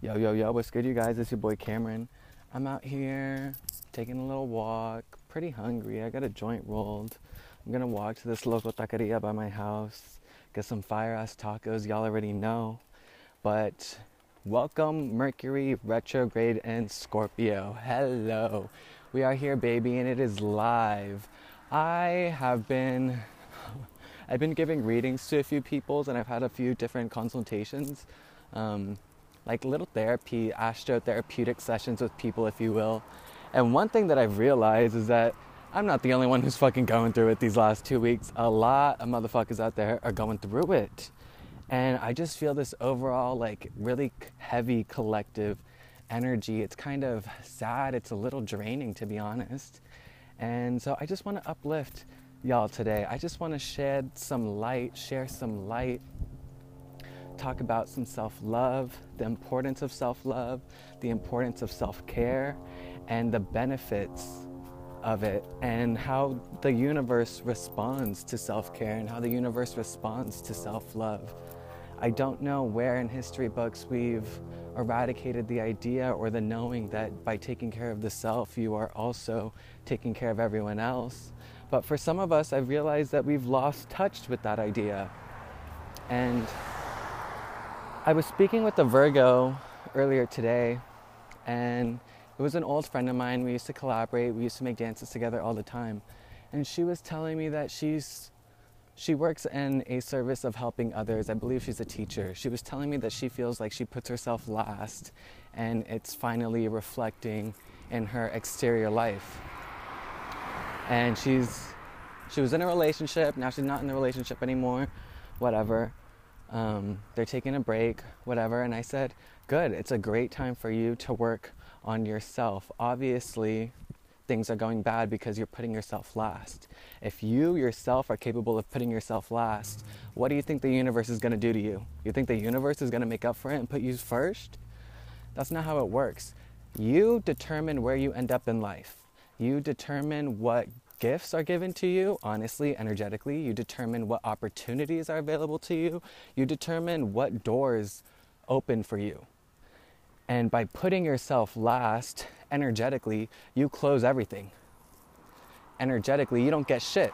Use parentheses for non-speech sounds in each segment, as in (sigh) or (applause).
Yo, yo, yo, what's good, you guys? It's your boy Cameron. I'm out here taking a little walk, pretty hungry. I got a joint rolled. I'm gonna walk to this local taqueria by my house, get some fire ass tacos, y'all already know. But welcome, Mercury, retrograde, and Scorpio. Hello. We are here, baby, and it is live. I have been. (laughs) I've been giving readings to a few people and I've had a few different consultations. Um, like little therapy, astrotherapeutic sessions with people, if you will. And one thing that I've realized is that I'm not the only one who's fucking going through it these last two weeks. A lot of motherfuckers out there are going through it. And I just feel this overall, like, really heavy collective energy. It's kind of sad, it's a little draining, to be honest. And so I just want to uplift y'all today. I just want to shed some light, share some light talk about some self love, the importance of self love, the importance of self care, and the benefits of it, and how the universe responds to self care and how the universe responds to self love. I don't know where in history books we've eradicated the idea or the knowing that by taking care of the self, you are also taking care of everyone else. But for some of us, I've realized that we've lost touch with that idea. And I was speaking with a Virgo earlier today, and it was an old friend of mine. We used to collaborate, we used to make dances together all the time. And she was telling me that she's she works in a service of helping others. I believe she's a teacher. She was telling me that she feels like she puts herself last and it's finally reflecting in her exterior life. And she's she was in a relationship, now she's not in the relationship anymore, whatever um, they're taking a break, whatever. And I said, Good, it's a great time for you to work on yourself. Obviously, things are going bad because you're putting yourself last. If you yourself are capable of putting yourself last, what do you think the universe is going to do to you? You think the universe is going to make up for it and put you first? That's not how it works. You determine where you end up in life. You determine what gifts are given to you, honestly, energetically. You determine what opportunities are available to you. You determine what doors open for you. And by putting yourself last, energetically, you close everything. Energetically, you don't get shit.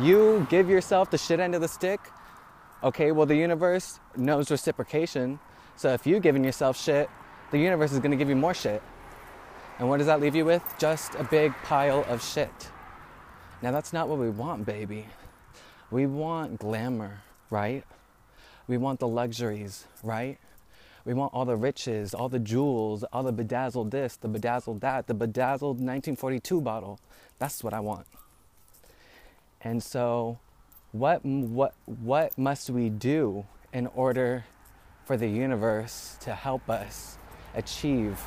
You give yourself the shit end of the stick. Okay, well, the universe knows reciprocation. So if you've given yourself shit, the universe is gonna give you more shit. And what does that leave you with? Just a big pile of shit. Now, that's not what we want, baby. We want glamour, right? We want the luxuries, right? We want all the riches, all the jewels, all the bedazzled this, the bedazzled that, the bedazzled 1942 bottle. That's what I want. And so, what, what, what must we do in order for the universe to help us achieve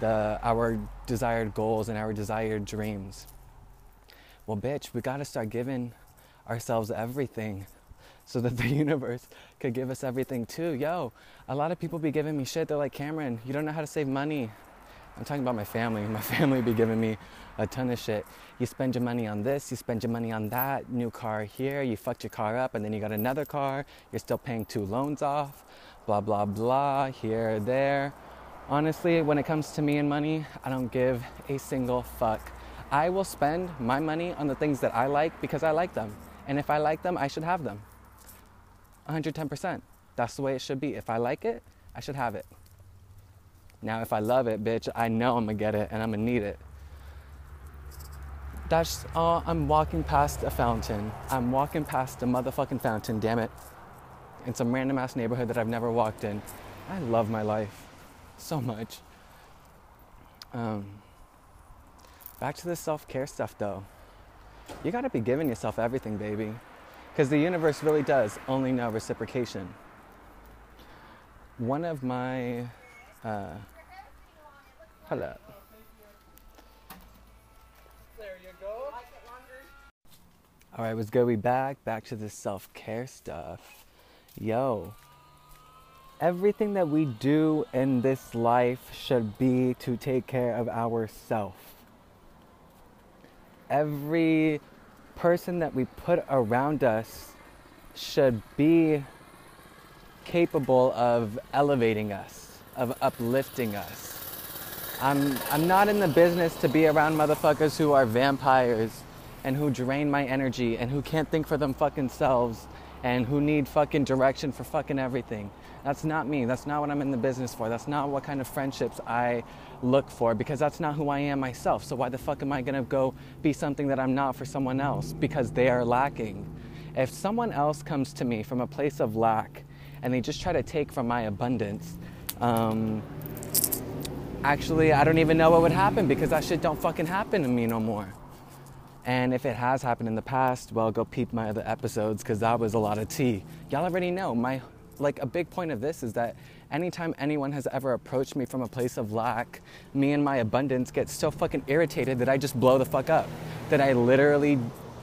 the, our desired goals and our desired dreams? Well, bitch, we got to start giving ourselves everything so that the (laughs) universe could give us everything too. Yo, a lot of people be giving me shit. They're like, Cameron, you don't know how to save money. I'm talking about my family. My (laughs) family be giving me a ton of shit. You spend your money on this, you spend your money on that, new car here, you fucked your car up, and then you got another car, you're still paying two loans off, blah, blah, blah, here, there. Honestly, when it comes to me and money, I don't give a single fuck I will spend my money on the things that I like because I like them. And if I like them, I should have them. 110%. That's the way it should be. If I like it, I should have it. Now, if I love it, bitch, I know I'm gonna get it and I'm gonna need it. That's all. I'm walking past a fountain. I'm walking past a motherfucking fountain, damn it. In some random ass neighborhood that I've never walked in. I love my life so much. Um, Back to the self care stuff though. You gotta be giving yourself everything, baby. Because the universe really does only know reciprocation. One of my. Uh, up. There you go. All right, let's go. We back back to the self care stuff. Yo, everything that we do in this life should be to take care of ourselves every person that we put around us should be capable of elevating us, of uplifting us. I'm, I'm not in the business to be around motherfuckers who are vampires and who drain my energy and who can't think for them fucking selves and who need fucking direction for fucking everything. That's not me. That's not what I'm in the business for. That's not what kind of friendships I look for because that's not who I am myself. So why the fuck am I gonna go be something that I'm not for someone else because they are lacking? If someone else comes to me from a place of lack and they just try to take from my abundance, um, actually, I don't even know what would happen because that shit don't fucking happen to me no more. And if it has happened in the past, well, go peep my other episodes because that was a lot of tea. Y'all already know my like a big point of this is that anytime anyone has ever approached me from a place of lack, me and my abundance get so fucking irritated that I just blow the fuck up. That I literally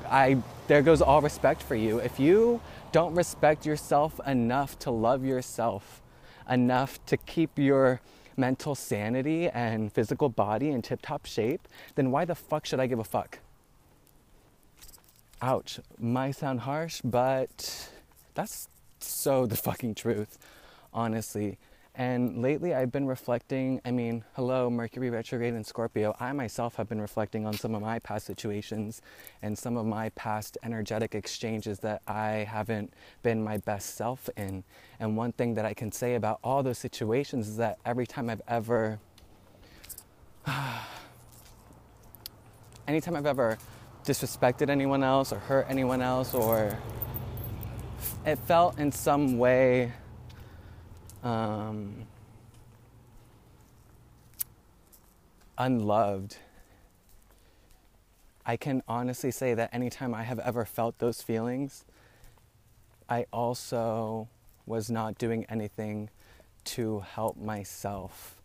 I there goes all respect for you. If you don't respect yourself enough to love yourself, enough to keep your mental sanity and physical body in tip top shape, then why the fuck should I give a fuck? Ouch. Might sound harsh, but that's so the fucking truth, honestly. And lately I've been reflecting, I mean, hello, Mercury retrograde in Scorpio. I myself have been reflecting on some of my past situations and some of my past energetic exchanges that I haven't been my best self in. And one thing that I can say about all those situations is that every time I've ever, (sighs) anytime I've ever disrespected anyone else or hurt anyone else or it felt in some way um, unloved. I can honestly say that anytime I have ever felt those feelings, I also was not doing anything to help myself.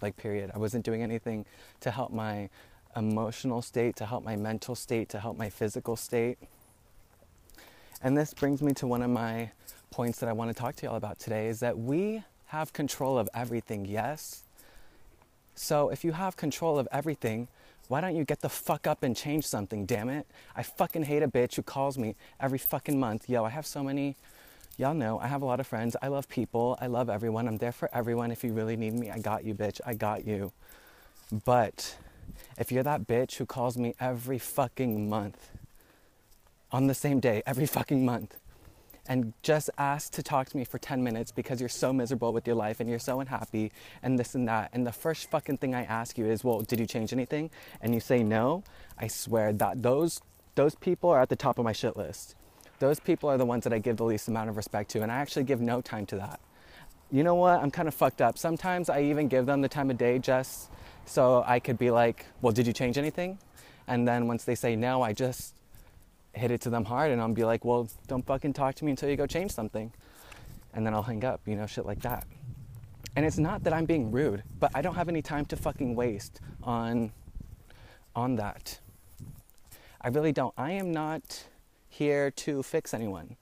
Like, period. I wasn't doing anything to help my emotional state, to help my mental state, to help my physical state. And this brings me to one of my points that I want to talk to y'all about today is that we have control of everything, yes? So if you have control of everything, why don't you get the fuck up and change something, damn it? I fucking hate a bitch who calls me every fucking month. Yo, I have so many, y'all know, I have a lot of friends. I love people. I love everyone. I'm there for everyone. If you really need me, I got you, bitch. I got you. But if you're that bitch who calls me every fucking month, on the same day every fucking month and just ask to talk to me for 10 minutes because you're so miserable with your life and you're so unhappy and this and that. And the first fucking thing I ask you is, well, did you change anything? And you say no, I swear that those, those people are at the top of my shit list. Those people are the ones that I give the least amount of respect to. And I actually give no time to that. You know what? I'm kind of fucked up. Sometimes I even give them the time of day just so I could be like, well, did you change anything? And then once they say no, I just hit it to them hard and I'll be like, well, don't fucking talk to me until you go change something. And then I'll hang up, you know, shit like that. And it's not that I'm being rude, but I don't have any time to fucking waste on on that. I really don't. I am not here to fix anyone.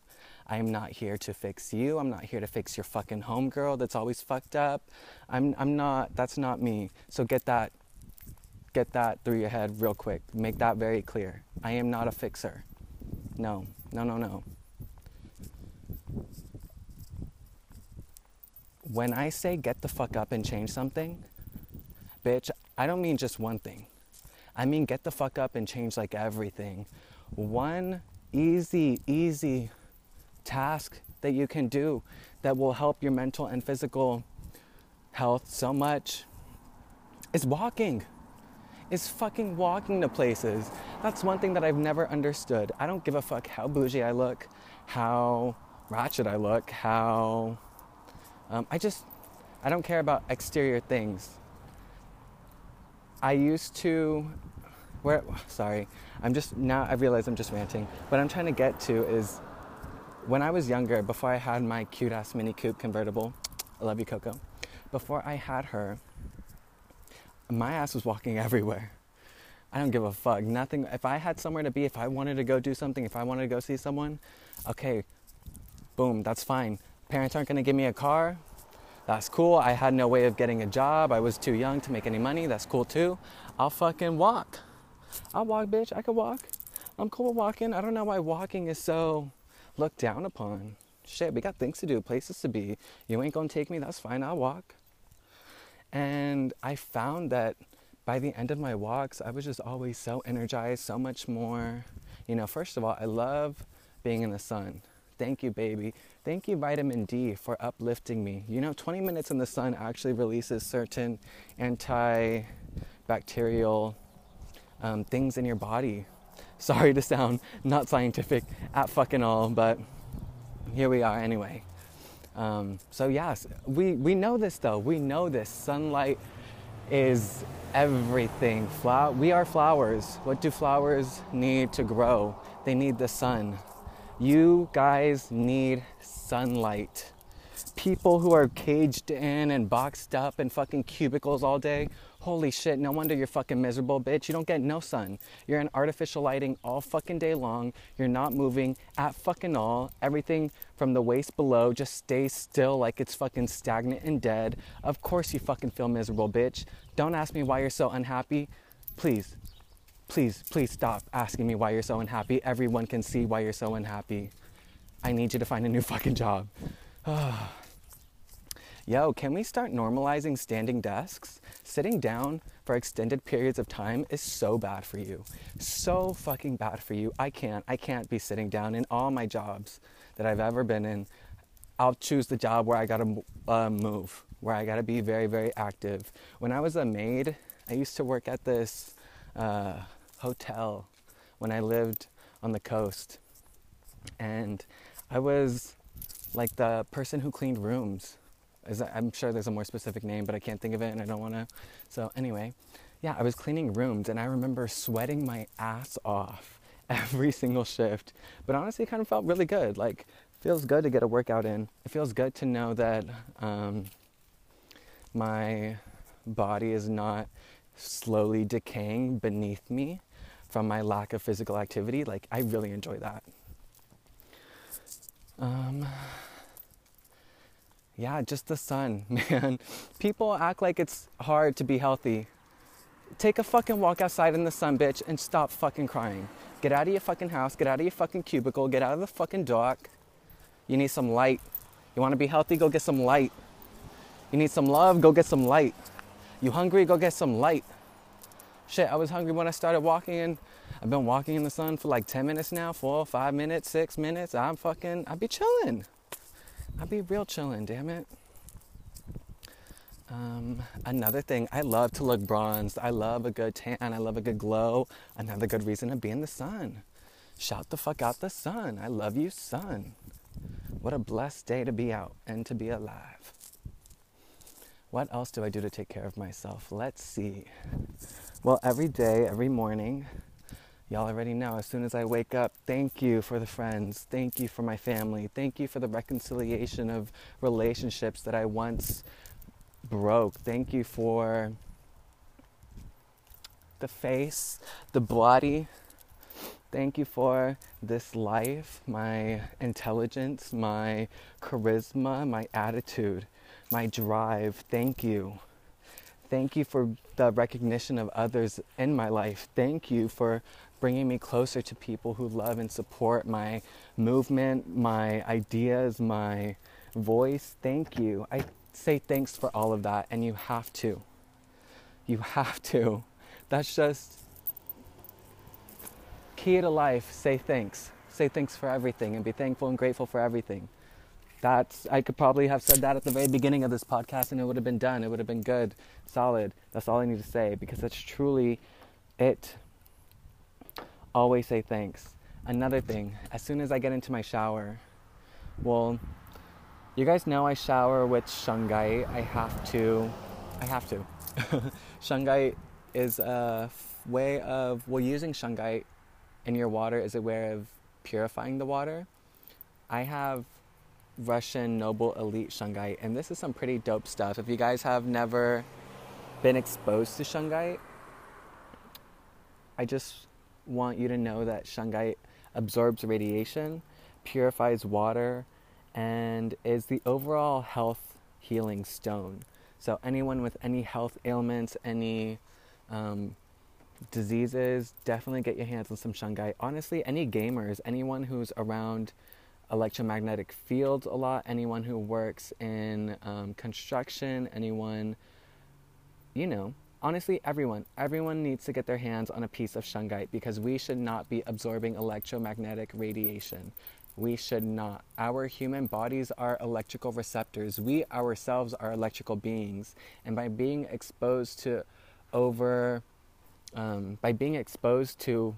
I am not here to fix you. I'm not here to fix your fucking homegirl that's always fucked up. I'm I'm not that's not me. So get that get that through your head real quick. Make that very clear. I am not a fixer. No, no, no, no. When I say get the fuck up and change something, bitch, I don't mean just one thing. I mean get the fuck up and change like everything. One easy, easy task that you can do that will help your mental and physical health so much is walking is fucking walking to places. That's one thing that I've never understood. I don't give a fuck how bougie I look, how ratchet I look, how. Um, I just. I don't care about exterior things. I used to. Where. Sorry. I'm just. Now I realize I'm just ranting. What I'm trying to get to is. When I was younger, before I had my cute ass Mini Coupe convertible, I love you, Coco. Before I had her, my ass was walking (laughs) everywhere. I don't give a fuck. Nothing. If I had somewhere to be, if I wanted to go do something, if I wanted to go see someone, okay, boom, that's fine. Parents aren't gonna give me a car. That's cool. I had no way of getting a job. I was too young to make any money. That's cool too. I'll fucking walk. I'll walk, bitch. I could walk. I'm cool with walking. I don't know why walking is so looked down upon. Shit, we got things to do, places to be. You ain't gonna take me, that's fine, I'll walk. And I found that by the end of my walks, I was just always so energized, so much more. You know, first of all, I love being in the sun. Thank you, baby. Thank you, vitamin D, for uplifting me. You know, 20 minutes in the sun actually releases certain antibacterial um, things in your body. (laughs) Sorry to sound not scientific at fucking all, but here we are anyway. Um, so yes, we, we know this though. We know this. Sunlight is everything. We are flowers. What do flowers need to grow? They need the sun. You guys need sunlight. People who are caged in and boxed up in fucking cubicles all day, holy shit, no wonder you're fucking miserable, bitch. You don't get no sun. You're in artificial lighting all fucking day long. You're not moving at fucking all. Everything from the waist below just stays still like it's fucking stagnant and dead. Of course you fucking feel miserable, bitch. Don't ask me why you're so unhappy. Please, please, please stop asking me why you're so unhappy. Everyone can see why you're so unhappy. I need you to find a new fucking job. (sighs) Ah. Yo, can we start normalizing standing desks? Sitting down for extended periods of time is so bad for you. So fucking bad for you. I can't. I can't be sitting down in all my jobs that I've ever been in. I'll choose the job where I gotta uh, move, where I gotta be very, very active. When I was a maid, I used to work at this uh, hotel when I lived on the coast. And I was like the person who cleaned rooms. I'm sure there's a more specific name, but I can't think of it and I don't want to. So, anyway, yeah, I was cleaning rooms and I remember sweating my ass off (laughs) every single shift. But honestly, it kind of felt really good. Like, feels good to get a workout in. It feels good to know that um, my body is not slowly decaying beneath me from my lack of physical activity. Like, I really enjoy that. Um, yeah, just the sun, (laughs) man. People act like it's hard to be healthy. Take a fucking walk outside in the sun, bitch, and stop fucking crying. Get out of your fucking house, get out of your fucking cubicle, get out of the fucking dock. You need some light. You want to be healthy? Go get some light. You need some love? Go get some light. You hungry? Go get some light. Shit, I was hungry when I started walking and I've been walking in the sun for like 10 minutes now, four, five minutes, six minutes. I'm fucking, I'd be chilling. I'd be real chilling, damn it. Um, another thing, I love to look bronzed. I love a good tan. I love a good glow. Another good reason to be in the sun. Shout the fuck out the sun. I love you, sun. What a blessed day to be out and to be alive. What else do I do to take care of myself? Let's see. Well, every day, every morning, y'all already know, as soon as I wake up, thank you for the friends, thank you for my family, thank you for the reconciliation of relationships that I once broke, thank you for the face, the body. Thank you for this life, my intelligence, my charisma, my attitude my drive. Thank you. Thank you for the recognition of others in my life. Thank you for bringing me closer to people who love and support my movement, my ideas, my voice. Thank you. I say thanks for all of that, and you have to. You have to. That's just key to life. Say thanks. Say thanks for everything and be thankful and grateful for everything that's I could probably have said that at the very beginning of this podcast and it would have been done. It would have been good, solid. That's all I need to say because that's truly it. Always say thanks. Another thing, as soon as I get into my shower, well, you guys know I shower with shungite. I have to. I have to. (laughs) shungite is a way of well using shungite in your water is a way of purifying the water. I have Russian Noble Elite Shungite, and this is some pretty dope stuff. If you guys have never been exposed to Shungite, I just want you to know that Shungite absorbs radiation, purifies water, and is the overall health healing stone. So, anyone with any health ailments, any um, diseases, definitely get your hands on some Shungite. Honestly, any gamers, anyone who's around electromagnetic fields a lot. Anyone who works in um, construction, anyone, you know, honestly, everyone, everyone needs to get their hands on a piece of shungite because we should not be absorbing electromagnetic radiation. We should not. Our human bodies are electrical receptors. We ourselves are electrical beings. And by being exposed to over, um, by being exposed to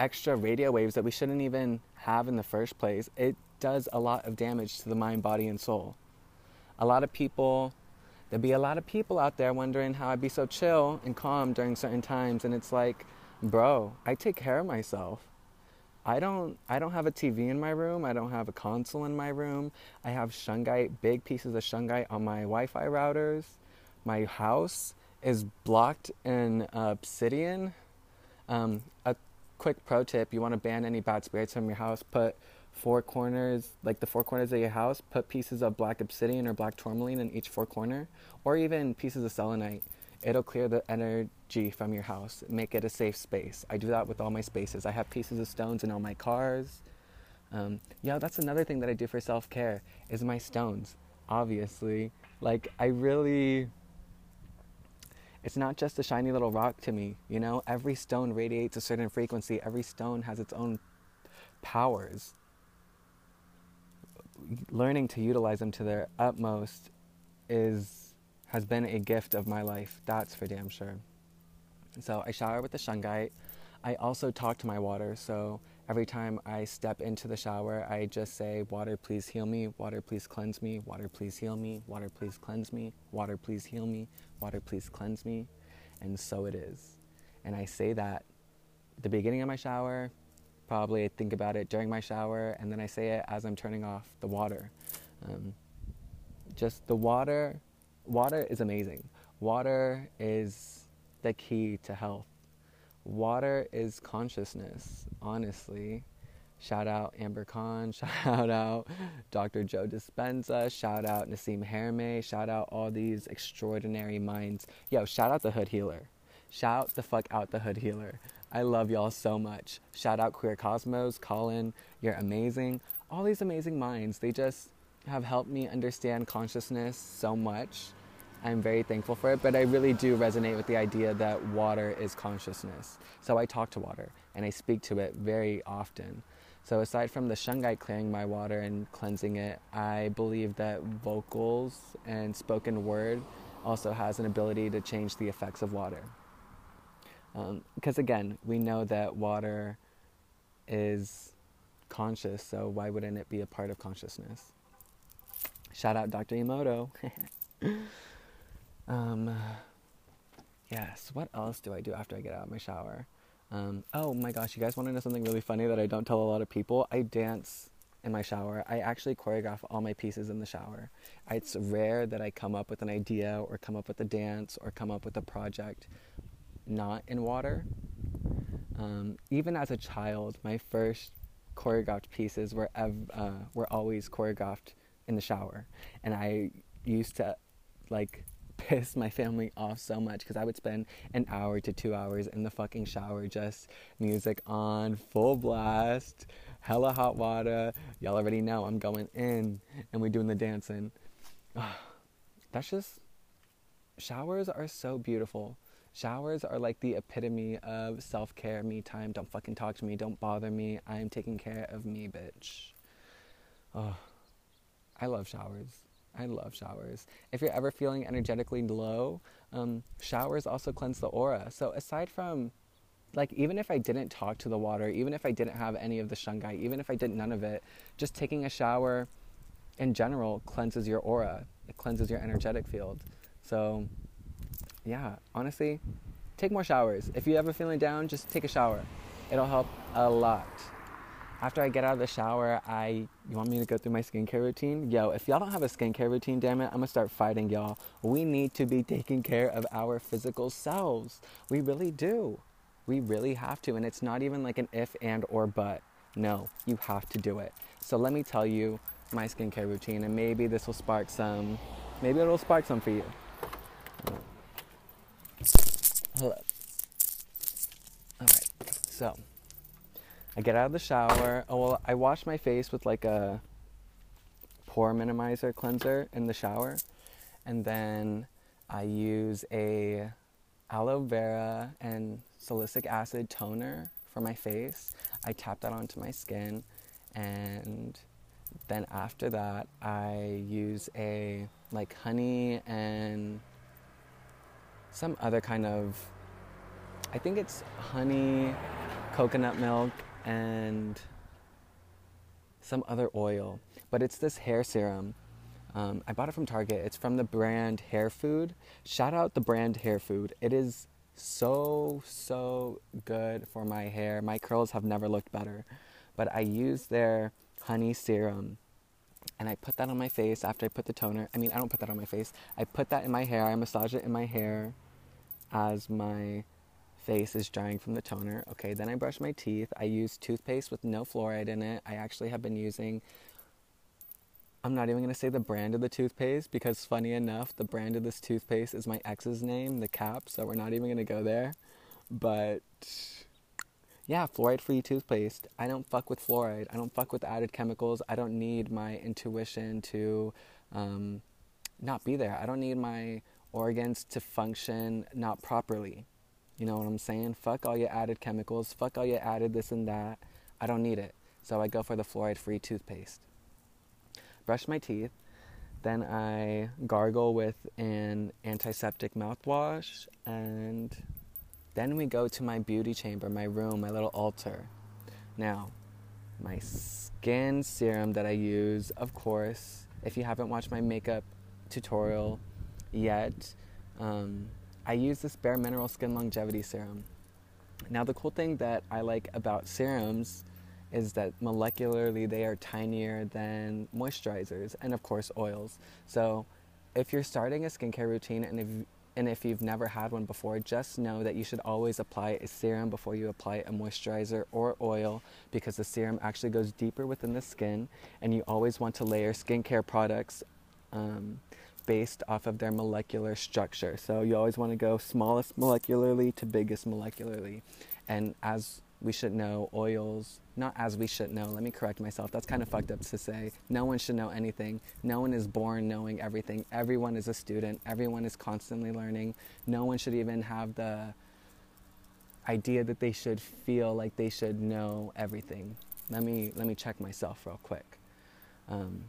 extra radio waves that we shouldn't even have in the first place, it does a lot of damage to the mind, body, and soul. A lot of people, there'd be a lot of people out there wondering how I'd be so chill and calm during certain times. And it's like, bro, I take care of myself. I don't I don't have a TV in my room. I don't have a console in my room. I have shungite, big pieces of shungite on my Wi-Fi routers. My house is blocked in obsidian. Um, a quick pro tip: you want to ban any bad spirits from your house, put four corners, like the four corners of your house, put pieces of black obsidian or black tourmaline in each four corner, or even pieces of selenite. It'll clear the energy from your house, make it a safe space. I do that with all my spaces. I have pieces of stones in all my cars. Um, yeah, that's another thing that I do for self care is my stones. Obviously, like I really, it's not just a shiny little rock to me. You know, every stone radiates a certain frequency. Every stone has its own powers. Learning to utilize them to their utmost is has been a gift of my life. That's for damn sure. So I shower with the shungite. I also talk to my water. So every time I step into the shower, I just say, Water, please heal me. Water, please cleanse me. Water, please heal me. Water, please cleanse me. Water, please heal me. Water, please cleanse me. And so it is. And I say that at the beginning of my shower, probably I think about it during my shower, and then I say it as I'm turning off the water. Um, just the water water is amazing. Water is the key to health. Water is consciousness, honestly. Shout out Amber Khan, (laughs) shout out Dr. Joe Dispenza, shout out Nassim Haramein, shout out all these extraordinary minds. Yo, shout out the Hood Healer. Shout the fuck out the Hood Healer. I love y'all so much. Shout out Queer Cosmos, Colin, you're amazing. All these amazing minds, they just have helped me understand consciousness so much. I'm very thankful for it, but I really do resonate with the idea that water is consciousness. So I talk to water and I speak to it very often. So aside from the shungite clearing my water and cleansing it, I believe that vocals and spoken word also has an ability to change the effects of water. Because um, again, we know that water is conscious, so why wouldn't it be a part of consciousness? Shout out Dr. Emoto. (laughs) um, yes, what else do I do after I get out of my shower? Um, oh my gosh, you guys want to know something really funny that I don't tell a lot of people? I dance in my shower. I actually choreograph all my pieces in the shower. It's rare that I come up with an idea or come up with a dance or come up with a project not in water. Um, even as a child, my first choreographed pieces were ev- uh, were always choreographed in the shower. And I used to like (laughs) piss my family off so much because I would spend an hour to two hours in the fucking shower, just music on, full blast, hella hot water. Y'all already know I'm going in and we're doing the dancing. (sighs) That's just, showers are so beautiful. Showers are like the epitome of self care, me time. Don't fucking talk to me. Don't bother me. I am taking care of me, bitch. Oh. I love showers. I love showers. If you're ever feeling energetically low, um, showers also cleanse the aura. So aside from, like, even if I didn't talk to the water, even if I didn't have any of the shungite, even if I did none of it, just taking a shower in general cleanses your aura. It cleanses your energetic field. So, yeah, honestly, take more showers. If you're ever feeling down, just take a shower. It'll help a lot after I get out of the shower, I you want me to go through my skincare routine? Yo, if y'all don't have a skincare routine, damn it, I'm gonna start fighting y'all. We need to be taking care of our physical selves. We really do. We really have to, and it's not even like an if and or but. No, you have to do it. So let me tell you my skincare routine, and maybe this will spark some. Maybe it'll spark some for you. Hello. All right. So I get out of the shower. Oh well, I wash my face with like a pore minimizer cleanser in the shower, and then I use a aloe vera and salicylic acid toner for my face. I tap that onto my skin, and then after that, I use a like honey and some other kind of I think it's honey, coconut milk, and some other oil. But it's this hair serum. Um, I bought it from Target. It's from the brand Hair Food. Shout out the brand Hair Food. It is so, so good for my hair. My curls have never looked better. But I use their honey serum and I put that on my face after I put the toner. I mean, I don't put that on my face. I put that in my hair. I massage it in my hair as my face is drying from the toner. Okay, then I brush my teeth. I use toothpaste with no fluoride in it. I actually have been using I'm not even going to say the brand of the toothpaste because funny enough, the brand of this toothpaste is my ex's name, the cap, so we're not even going to go there. But yeah, fluoride free toothpaste. I don't fuck with fluoride. I don't fuck with added chemicals. I don't need my intuition to um, not be there. I don't need my organs to function not properly. You know what I'm saying? Fuck all your added chemicals. Fuck all your added this and that. I don't need it. So I go for the fluoride free toothpaste. Brush my teeth. Then I gargle with an antiseptic mouthwash. And then we go to my beauty chamber, my room, my little altar. Now, my skin serum that I use, of course, if you haven't watched my makeup tutorial yet, um, I use this Bare Mineral Skin Longevity Serum. Now, the cool thing that I like about serums is that molecularly they are tinier than moisturizers and, of course, oils. So, if you're starting a skincare routine and if and if you've never had one before, just know that you should always apply a serum before you apply a moisturizer or oil because the serum actually goes deeper within the skin, and you always want to layer skincare products um, based off of their molecular structure. So you always want to go smallest molecularly to biggest molecularly. And as we should know, oils, not as we should know, let me correct myself. That's kind of fucked up to say. No one should know anything. No one is born knowing everything. Everyone is a student. Everyone is constantly learning. No one should even have the idea that they should feel like they should know everything. Let me let me check myself real quick. Um,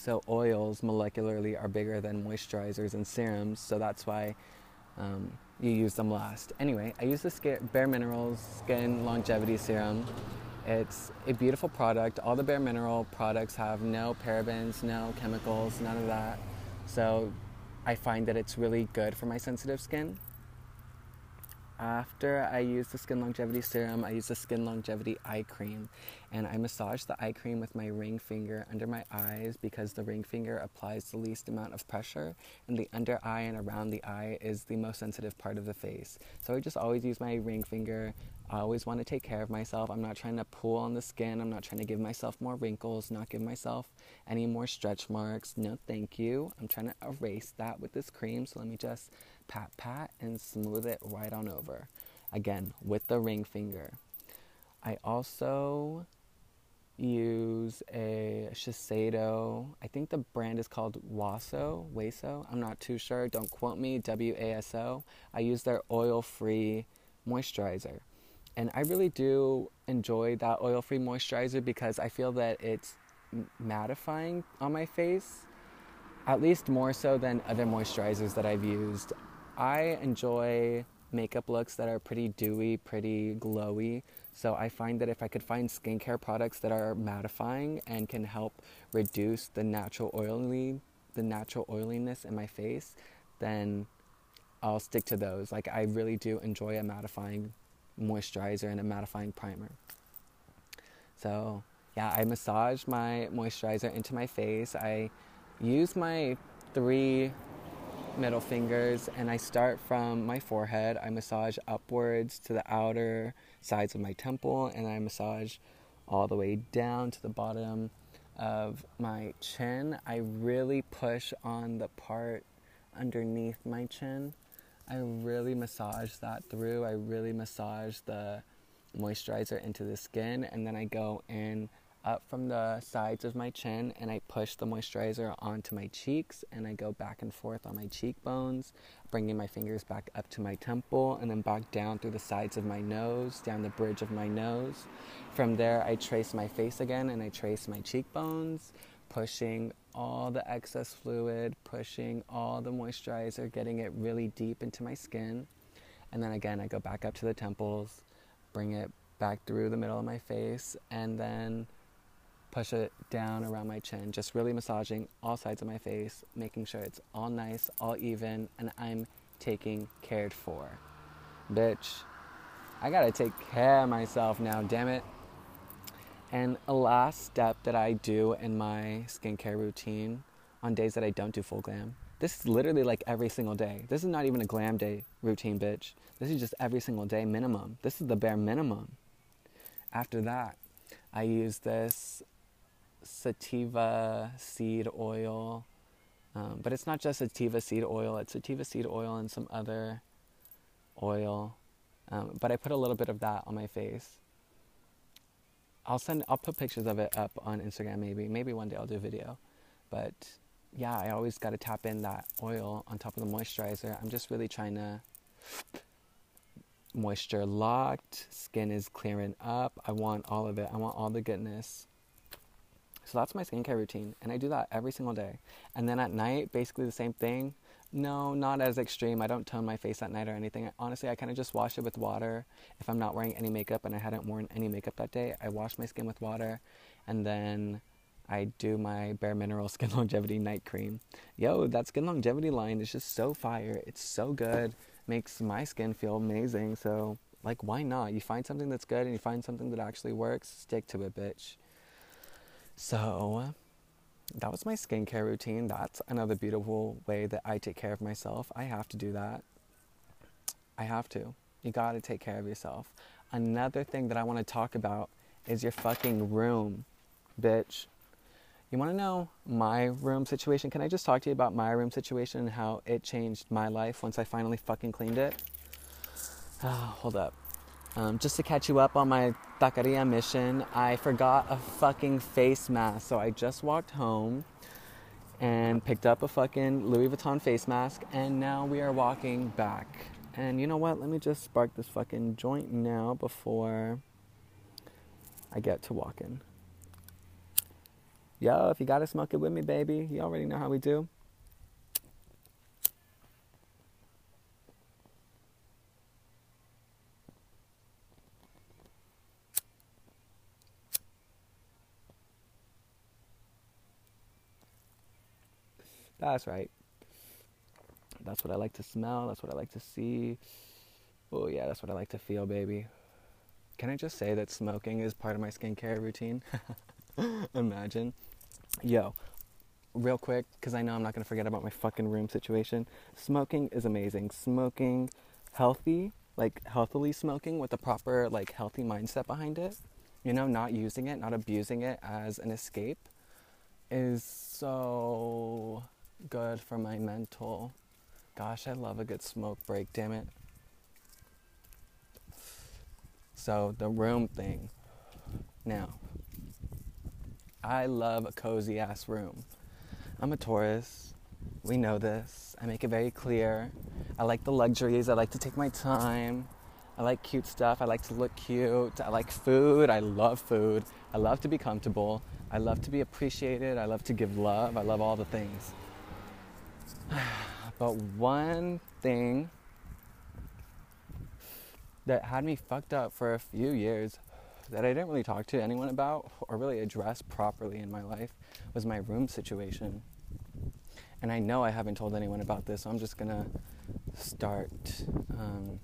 so oils molecularly are bigger than moisturizers and serums, so that's why um, you use them last. Anyway, I use the Bare Minerals Skin Longevity Serum. It's a beautiful product. All the Bare Mineral products have no parabens, no chemicals, none of that. So I find that it's really good for my sensitive skin. After I use the Skin Longevity Serum, I use the Skin Longevity Eye Cream. And I massage the eye cream with my ring finger under my eyes because the ring finger applies the least amount of pressure. And the under eye and around the eye is the most sensitive part of the face. So I just always use my ring finger. I always want to take care of myself. I'm not trying to pull on the skin. I'm not trying to give myself more wrinkles, not give myself any more stretch marks. No, thank you. I'm trying to erase that with this cream. So let me just pat, pat, and smooth it right on over. Again, with the ring finger. I also use a Shiseido. I think the brand is called Waso, Waso. I'm not too sure. Don't quote me. W A S O. I use their oil-free moisturizer. And I really do enjoy that oil-free moisturizer because I feel that it's mattifying on my face, at least more so than other moisturizers that I've used. I enjoy makeup looks that are pretty dewy, pretty glowy. So I find that if I could find skincare products that are mattifying and can help reduce the natural oily, the natural oiliness in my face, then I'll stick to those. Like I really do enjoy a mattifying moisturizer and a mattifying primer. So yeah, I massage my moisturizer into my face. I use my three middle fingers and I start from my forehead. I massage upwards to the outer sides of my temple and I massage all the way down to the bottom of my chin. I really push on the part underneath my chin. I really massage that through. I really massage the moisturizer into the skin, and then I go in up from the sides of my chin and I push the moisturizer onto my cheeks and I go back and forth on my cheekbones, bringing my fingers back up to my temple and then back down through the sides of my nose, down the bridge of my nose. From there, I trace my face again and I trace my cheekbones, pushing all the excess fluid, pushing all the moisturizer, getting it really deep into my skin. And then again, I go back up to the temples, bring it back through the middle of my face, and then push it down around my chin, just really massaging all sides of my face, making sure it's all nice, all even, and I'm taking cared for. Bitch, I gotta take care of myself now, damn it. And a last step that I do in my skincare routine on days that I don't do full glam. This is literally like every single day. This is not even a glam day routine, bitch. This is just every single day minimum. This is the bare minimum. After that, I use this sativa seed oil. Um, but it's not just sativa seed oil, it's sativa seed oil and some other oil. Um, but I put a little bit of that on my face. I'll send I'll put pictures of it up on Instagram maybe. Maybe one day I'll do a video. But yeah, I always got to tap in that oil on top of the moisturizer. I'm just really trying to moisture locked, skin is clearing up. I want all of it. I want all the goodness. So that's my skincare routine, and I do that every single day. And then at night, basically the same thing. No, not as extreme. I don't tone my face at night or anything. Honestly, I kind of just wash it with water. If I'm not wearing any makeup and I hadn't worn any makeup that day, I wash my skin with water, and then I do my Bare Mineral (laughs) Skin Longevity Night Cream. Yo, that Skin Longevity line is just so fire. It's so good. Makes my skin feel amazing. So, like, why not? You find something that's good and you find something that actually works, stick to it, bitch. So that was my skincare routine. That's another beautiful way that I take care of myself. I have to do that. I have to. You got to take care of yourself. Another thing that I want to talk about is your fucking room, bitch. You want to know my room situation? Can I just talk to you about my room situation and how it changed my life once I finally fucking cleaned it? Oh, (sighs) hold up. Um, just to catch you up on my taqueria mission, I forgot a fucking face mask. So I just walked home and picked up a fucking Louis Vuitton face mask, and now we are walking back. And you know what? Let me just spark this fucking joint now before I get to walking. Yo, if you gotta smoke it with me, baby, you already know how we do. That's right. That's what I like to smell. That's what I like to see. Oh, yeah, that's what I like to feel, baby. Can I just say that smoking is part of my skincare routine? (laughs) Imagine. Yo, real quick, because I know I'm not going to forget about my fucking room situation. Smoking is amazing. Smoking healthy, like healthily smoking with a proper, like, healthy mindset behind it, you know, not using it, not abusing it as an escape, is so good for my mental. Gosh, I love a good smoke break, damn it. So, the room thing. Now, I love a cozy ass room. I'm a Taurus. We know this. I make it very clear. I like the luxuries. I like to take my time. I like cute stuff. I like to look cute. I like food. I love food. I love to be comfortable. I love to be appreciated. I love to give love. I love all the things. (sighs) but one thing that had me fucked up for a few years that I didn't really talk to anyone about or really address properly in my life was my room situation. And I know I haven't told anyone about this, so I'm just gonna start. Um,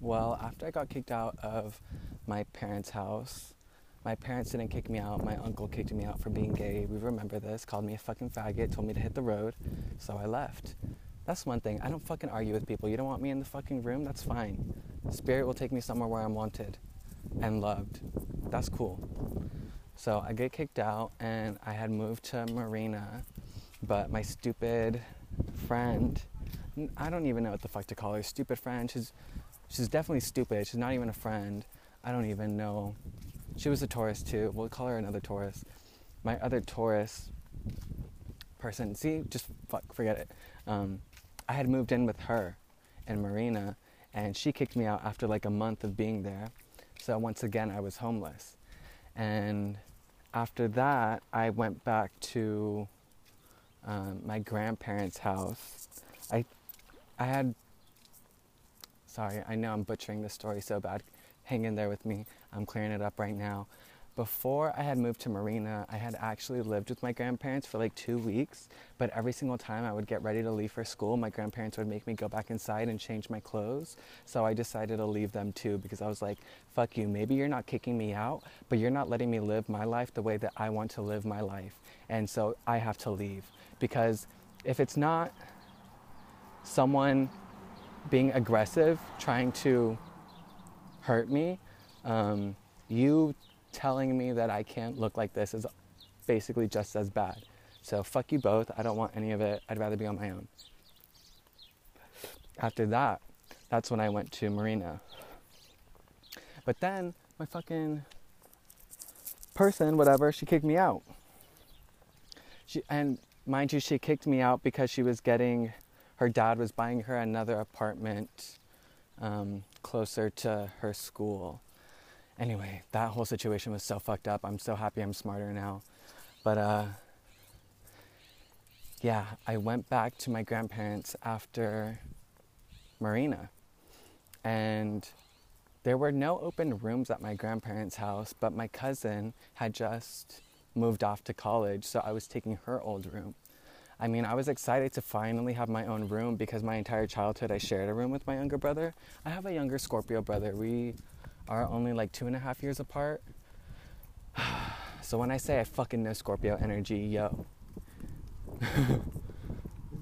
well, after I got kicked out of my parents' house, my parents didn't kick me out. My uncle kicked me out for being gay. We remember this. Called me a fucking faggot. Told me to hit the road. So I left. That's one thing. I don't fucking argue with people. You don't want me in the fucking room? That's fine. Spirit will take me somewhere where I'm wanted and loved. That's cool. So I get kicked out and I had moved to Marina, but my stupid friend, I don't even know what the fuck to call her, stupid friend, she's she's definitely stupid. She's not even a friend. I don't even know. She was a Taurus too. We'll call her another Taurus. My other Taurus person, see, just fuck, forget it. Um, I had moved in with her and Marina, and she kicked me out after like a month of being there. So once again, I was homeless. And after that, I went back to um, my grandparents' house. I, I had. Sorry, I know I'm butchering this story so bad. Hang in there with me. I'm clearing it up right now. Before I had moved to Marina, I had actually lived with my grandparents for like two weeks. But every single time I would get ready to leave for school, my grandparents would make me go back inside and change my clothes. So I decided to leave them too because I was like, fuck you, maybe you're not kicking me out, but you're not letting me live my life the way that I want to live my life. And so I have to leave because if it's not someone being aggressive, trying to hurt me, um, you telling me that I can't look like this is basically just as bad. So fuck you both. I don't want any of it. I'd rather be on my own. After that, that's when I went to Marina. But then my fucking person, whatever, she kicked me out. She and mind you, she kicked me out because she was getting her dad was buying her another apartment um, closer to her school anyway, that whole situation was so fucked up. I'm so happy I'm smarter now. But uh, yeah, I went back to my grandparents after Marina. And there were no open rooms at my grandparents' house, but my cousin had just moved off to college, so I was taking her old room. I mean, I was excited to finally have my own room because my entire childhood I shared a room with my younger brother. I have a younger Scorpio brother. We are only like two and a half years apart. (sighs) so when I say I fucking know Scorpio energy, yo, (laughs)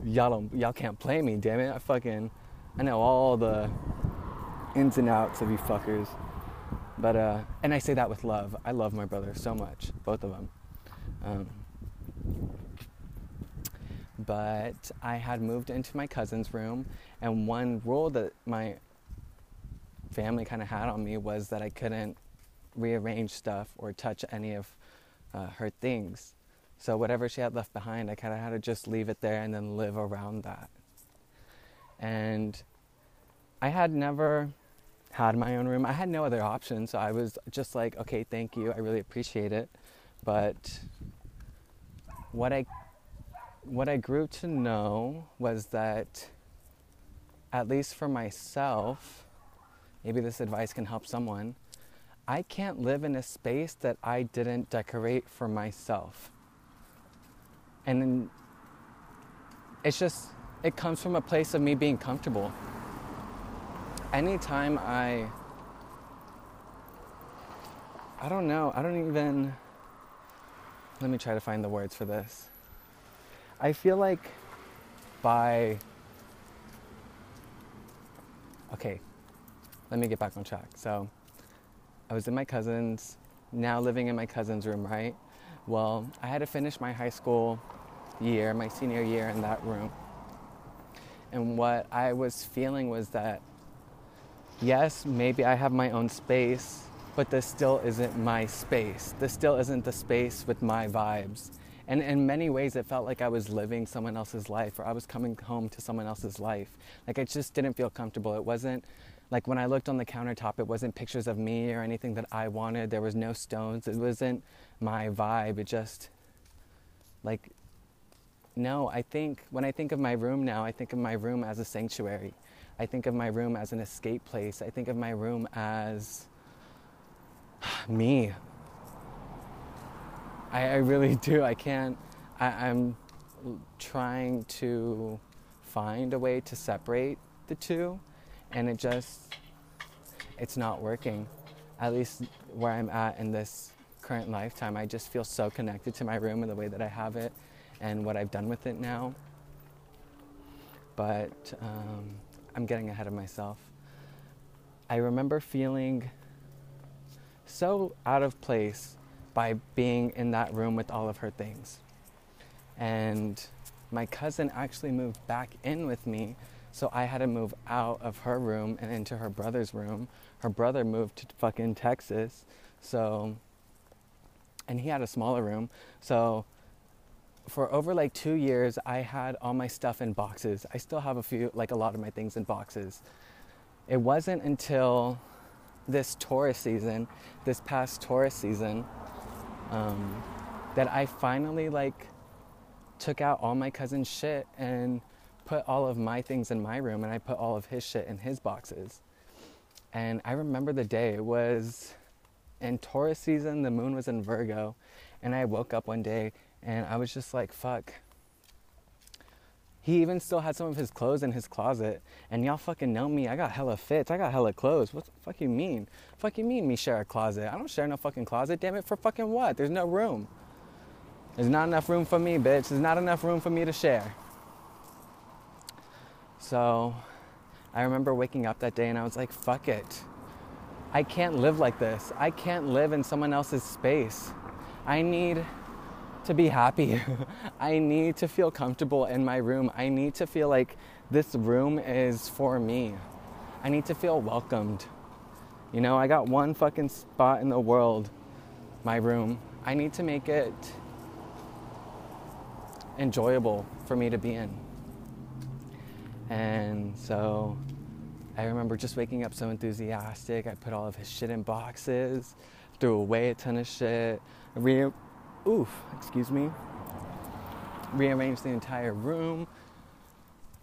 y'all don't, y'all can't play me, damn it. I fucking, I know all the ins and outs of you fuckers. But uh, and I say that with love. I love my brother so much, both of them. Um, but I had moved into my cousin's room, and one rule that my family kind of had on me was that I couldn't rearrange stuff or touch any of uh, her things. So whatever she had left behind, I kind of had to just leave it there and then live around that. And I had never had my own room. I had no other option, so I was just like, okay, thank you. I really appreciate it. But what I what I grew to know was that at least for myself, maybe this advice can help someone. I can't live in a space that I didn't decorate for myself. And it's just, it comes from a place of me being comfortable. Anytime I, I don't know, I don't even, let me try to find the words for this. I feel like by, okay, let me get back on track. So I was in my cousin's, now living in my cousin's room, right? Well, I had to finish my high school year, my senior year in that room. And what I was feeling was that, yes, maybe I have my own space, but this still isn't my space. This still isn't the space with my vibes. And in many ways, it felt like I was living someone else's life or I was coming home to someone else's life. Like I just didn't feel comfortable. It wasn't like when I looked on the countertop, it wasn't pictures of me or anything that I wanted. There was no stones. It wasn't my vibe. It just, like, no, I think when I think of my room now, I think of my room as a sanctuary. I think of my room as an escape place. I think of my room as me. I, I really (laughs) do. I can't, I, I'm trying to find a way to separate the two and it just it's not working. At least where i'm at in this current lifetime i just feel so connected to my room and the way that i have it and what i've done with it now. But um, i'm getting ahead of myself. I remember feeling so out of place by being in that room with all of her things and my cousin actually moved back in with me So I had to move out of her room and into her brother's room. Her brother moved to fucking Texas. So, and he had a smaller room. So, for over like two years, I had all my stuff in boxes. I still have a few, like a lot of my things in boxes. It wasn't until this Taurus season, this past Taurus season, um, that I finally like took out all my cousin's shit and put all of my things in my room and I put all of his shit in his boxes. And I remember the day. It was in Taurus season, the moon was in Virgo, and I woke up one day and I was just like, fuck. He even still had some of his clothes in his closet. And y'all fucking know me. I got hella fits. I got hella clothes. What the fuck you mean? Fuck you mean me share a closet? I don't share no fucking closet. Damn it, for fucking what? There's no room. There's not enough room for me, bitch. There's not enough room for me to share. So I remember waking up that day and I was like, fuck it. I can't live like this. I can't live in someone else's space. I need to be happy. (laughs) I need to feel comfortable in my room. I need to feel like this room is for me. I need to feel welcomed. You know, I got one fucking spot in the world, my room. I need to make it enjoyable for me to be in. And so I remember just waking up so enthusiastic. I put all of his shit in boxes, threw away a ton of shit, re- oof, excuse me, rearranged the entire room,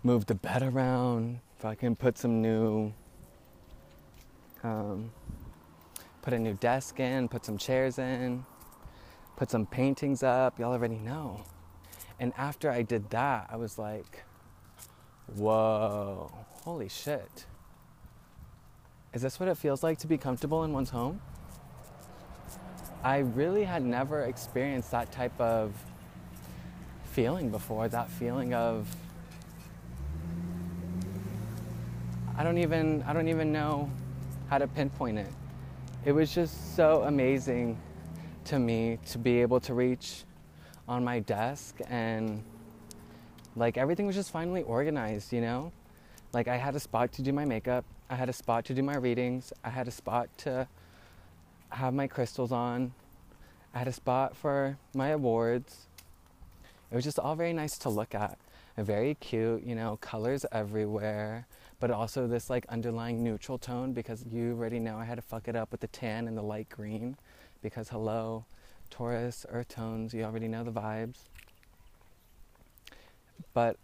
moved the bed around, fucking put some new, um, put a new desk in, put some chairs in, put some paintings up. Y'all already know. And after I did that, I was like, whoa, holy shit. Is this what it feels like to be comfortable in one's home? I really had never experienced that type of feeling before, that feeling of I don't even I don't even know how to pinpoint it. It was just so amazing to me to be able to reach on my desk and like everything was just finally organized, you know? Like I had a spot to do my makeup, I had a spot to do my readings, I had a spot to have my crystals on, I had a spot for my awards. It was just all very nice to look at. Very cute, you know, colors everywhere, but also this like underlying neutral tone because you already know I had to fuck it up with the tan and the light green because hello, Taurus, earth tones, you already know the vibes. But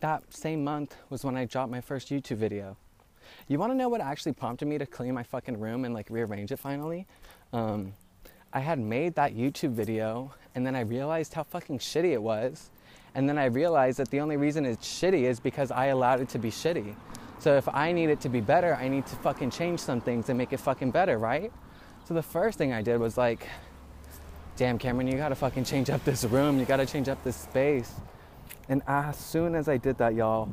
that same month was when I dropped my first YouTube video. You want to know what actually prompted me to clean my fucking room and like rearrange it finally? Um, I had made that YouTube video and then I realized how fucking shitty it was. And then I realized that the only reason it's shitty is because I allowed it to be shitty. So if I need it to be better, I need to fucking change some things and make it fucking better, right? So the first thing I did was like, damn, Cameron, you gotta fucking change up this room. You gotta change up this space. And as soon as I did that, y'all,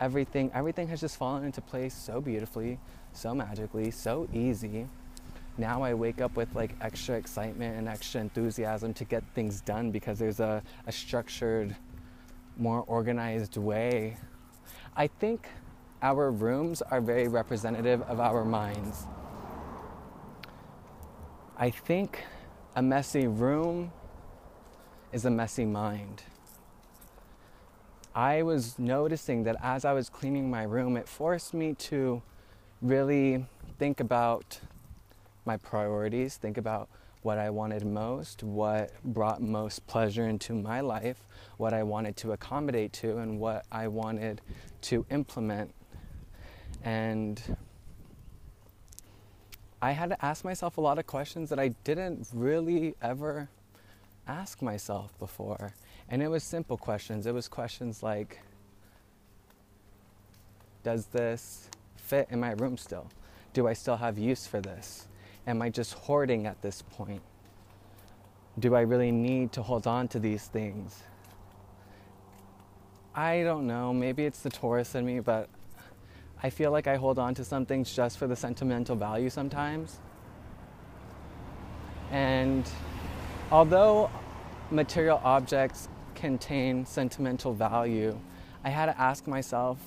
everything everything has just fallen into place so beautifully, so magically, so easy. Now I wake up with like extra excitement and extra enthusiasm to get things done because there's a, a structured, more organized way. I think our rooms are very representative of our minds. I think a messy room is a messy mind. I was noticing that as I was cleaning my room, it forced me to really think about my priorities, think about what I wanted most, what brought most pleasure into my life, what I wanted to accommodate to, and what I wanted to implement. And I had to ask myself a lot of questions that I didn't really ever ask myself before. And it was simple questions. It was questions like Does this fit in my room still? Do I still have use for this? Am I just hoarding at this point? Do I really need to hold on to these things? I don't know. Maybe it's the Taurus in me, but I feel like I hold on to some things just for the sentimental value sometimes. And although material objects contain sentimental value, I had to ask myself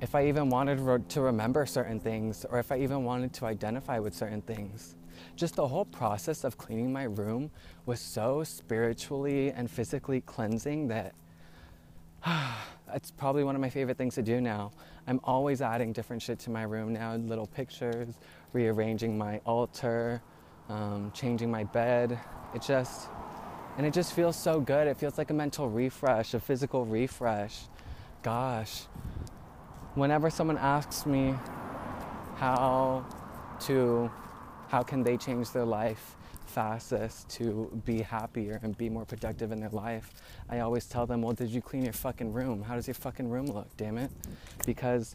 if I even wanted to remember certain things or if I even wanted to identify with certain things. Just the whole process of cleaning my room was so spiritually and physically cleansing that (sighs) it's probably one of my favorite things to do now. I'm always adding different shit to my room now little pictures, rearranging my altar, um, changing my bed. It just, and it just feels so good. It feels like a mental refresh, a physical refresh. Gosh, whenever someone asks me how to, how can they change their life, fastest to be happier and be more productive in their life, I always tell them, well, did you clean your fucking room? How does your fucking room look, damn it? Because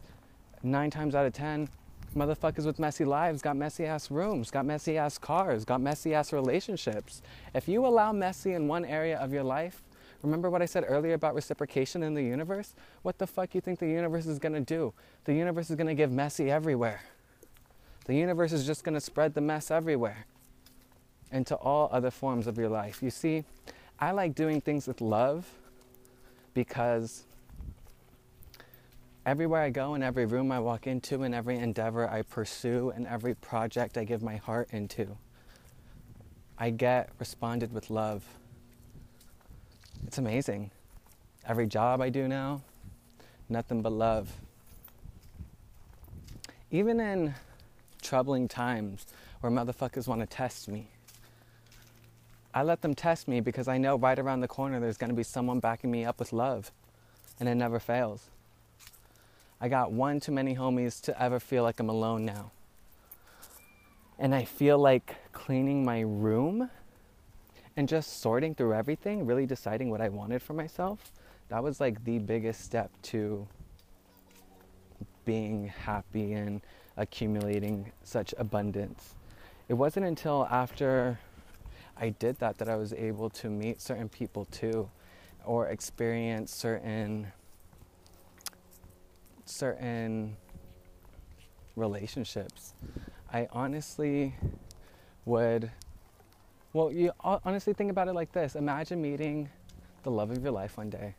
nine times out of ten, motherfuckers with messy lives got messy ass rooms, got messy ass cars, got messy ass relationships. If you allow messy in one area of your life, remember what I said earlier about reciprocation in the universe? What the fuck you think the universe is gonna do? The universe is gonna give messy everywhere. The universe is just gonna spread the mess everywhere into all other forms of your life. You see, I like doing things with love because everywhere I go, in every room I walk into, in every endeavor I pursue, in every project I give my heart into, I get responded with love. It's amazing. Every job I do now, nothing but love. Even in troubling times where motherfuckers want to test me, I let them test me because I know right around the corner there's going to be someone backing me up with love. And it never fails. I got one too many homies to ever feel like I'm alone now. And I feel like cleaning my room and just sorting through everything, really deciding what I wanted for myself, that was like the biggest step to being happy and accumulating such abundance. It wasn't until after I did that that I was able to meet certain people too or experience certain certain relationships. I honestly would well, you honestly think about it like this. Imagine meeting the love of your life one day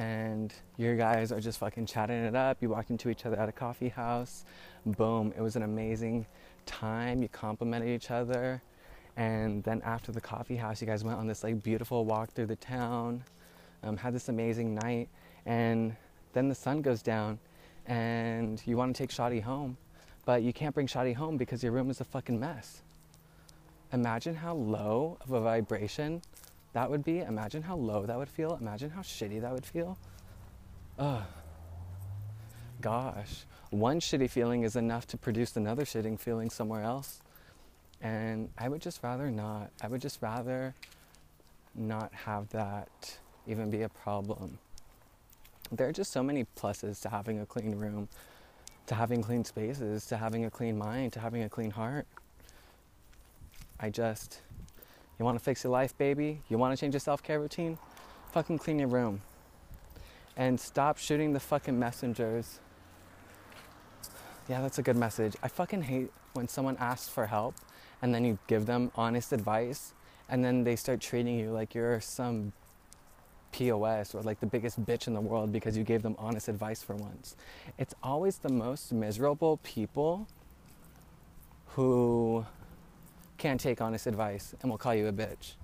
and you guys are just fucking chatting it up. You walked into each other at a coffee house. Boom, it was an amazing time. You complimented each other. And then after the coffee house, you guys went on this like beautiful walk through the town, um, had this amazing night, and then the sun goes down, and you want to take Shadi home, but you can't bring Shadi home because your room is a fucking mess. Imagine how low of a vibration that would be. Imagine how low that would feel. Imagine how shitty that would feel. Ugh. Gosh, one shitty feeling is enough to produce another shitting feeling somewhere else. And I would just rather not. I would just rather not have that even be a problem. There are just so many pluses to having a clean room, to having clean spaces, to having a clean mind, to having a clean heart. I just, you want to fix your life, baby? You want to change your self care routine? Fucking clean your room. And stop shooting the fucking messengers. Yeah, that's a good message. I fucking hate when someone asks for help and then you give them honest advice and then they start treating you like you're some POS or like the biggest bitch in the world because you gave them honest advice for once. It's always the most miserable people who can't take honest advice and will call you a bitch.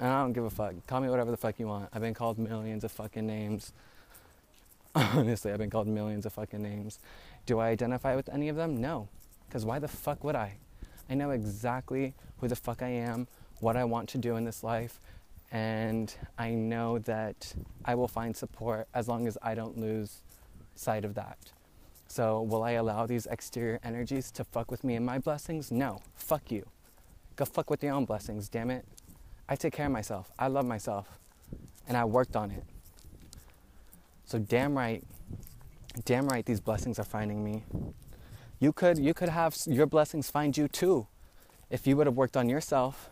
And I don't give a fuck. Call me whatever the fuck you want. I've been called millions of fucking names. (laughs) Honestly, I've been called millions of fucking names. Do I identify with any of them? No. Because why the fuck would I? I know exactly who the fuck I am, what I want to do in this life, and I know that I will find support as long as I don't lose sight of that. So, will I allow these exterior energies to fuck with me and my blessings? No. Fuck you. Go fuck with your own blessings, damn it. I take care of myself. I love myself. And I worked on it. So, damn right, damn right, these blessings are finding me. You could you could have your blessings find you too if you would have worked on yourself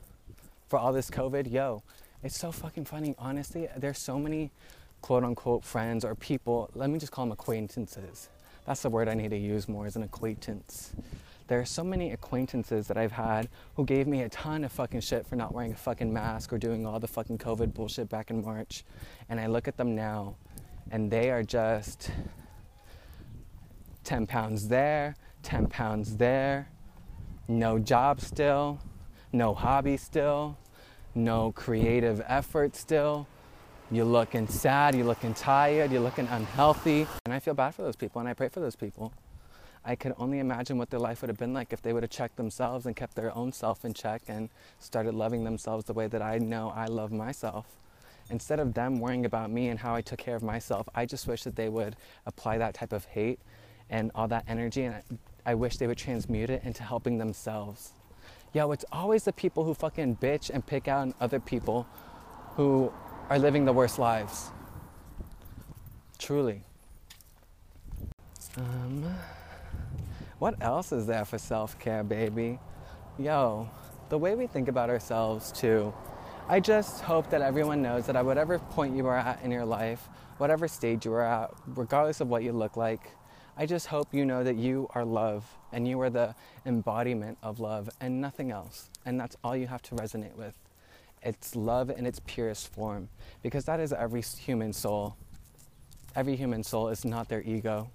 for all this COVID. Yo, it's so fucking funny. Honestly, there's so many quote unquote friends or people. Let me just call them acquaintances. That's the word I need to use more as an acquaintance. There are so many acquaintances that I've had who gave me a ton of fucking shit for not wearing a fucking mask or doing all the fucking COVID bullshit back in March. And I look at them now and they are just 10 pounds there, 10 pounds there, no job still, no hobby still, no creative effort still. You're looking sad, you're looking tired, you're looking unhealthy. And I feel bad for those people and I pray for those people. I could only imagine what their life would have been like if they would have checked themselves and kept their own self in check and started loving themselves the way that I know I love myself. Instead of them worrying about me and how I took care of myself, I just wish that they would apply that type of hate and all that energy and I, wish they would transmute it into helping themselves. Yo, it's always the people who fucking bitch and pick out other people who are living the worst lives. Truly. Um, what else is there for self care, baby? Yo, the way we think about ourselves, too. I just hope that everyone knows that at whatever point you are at in your life, whatever stage you are at, regardless of what you look like, I just hope you know that you are love and you are the embodiment of love and nothing else. And that's all you have to resonate with. It's love in its purest form because that is every human soul. Every human soul is not their ego.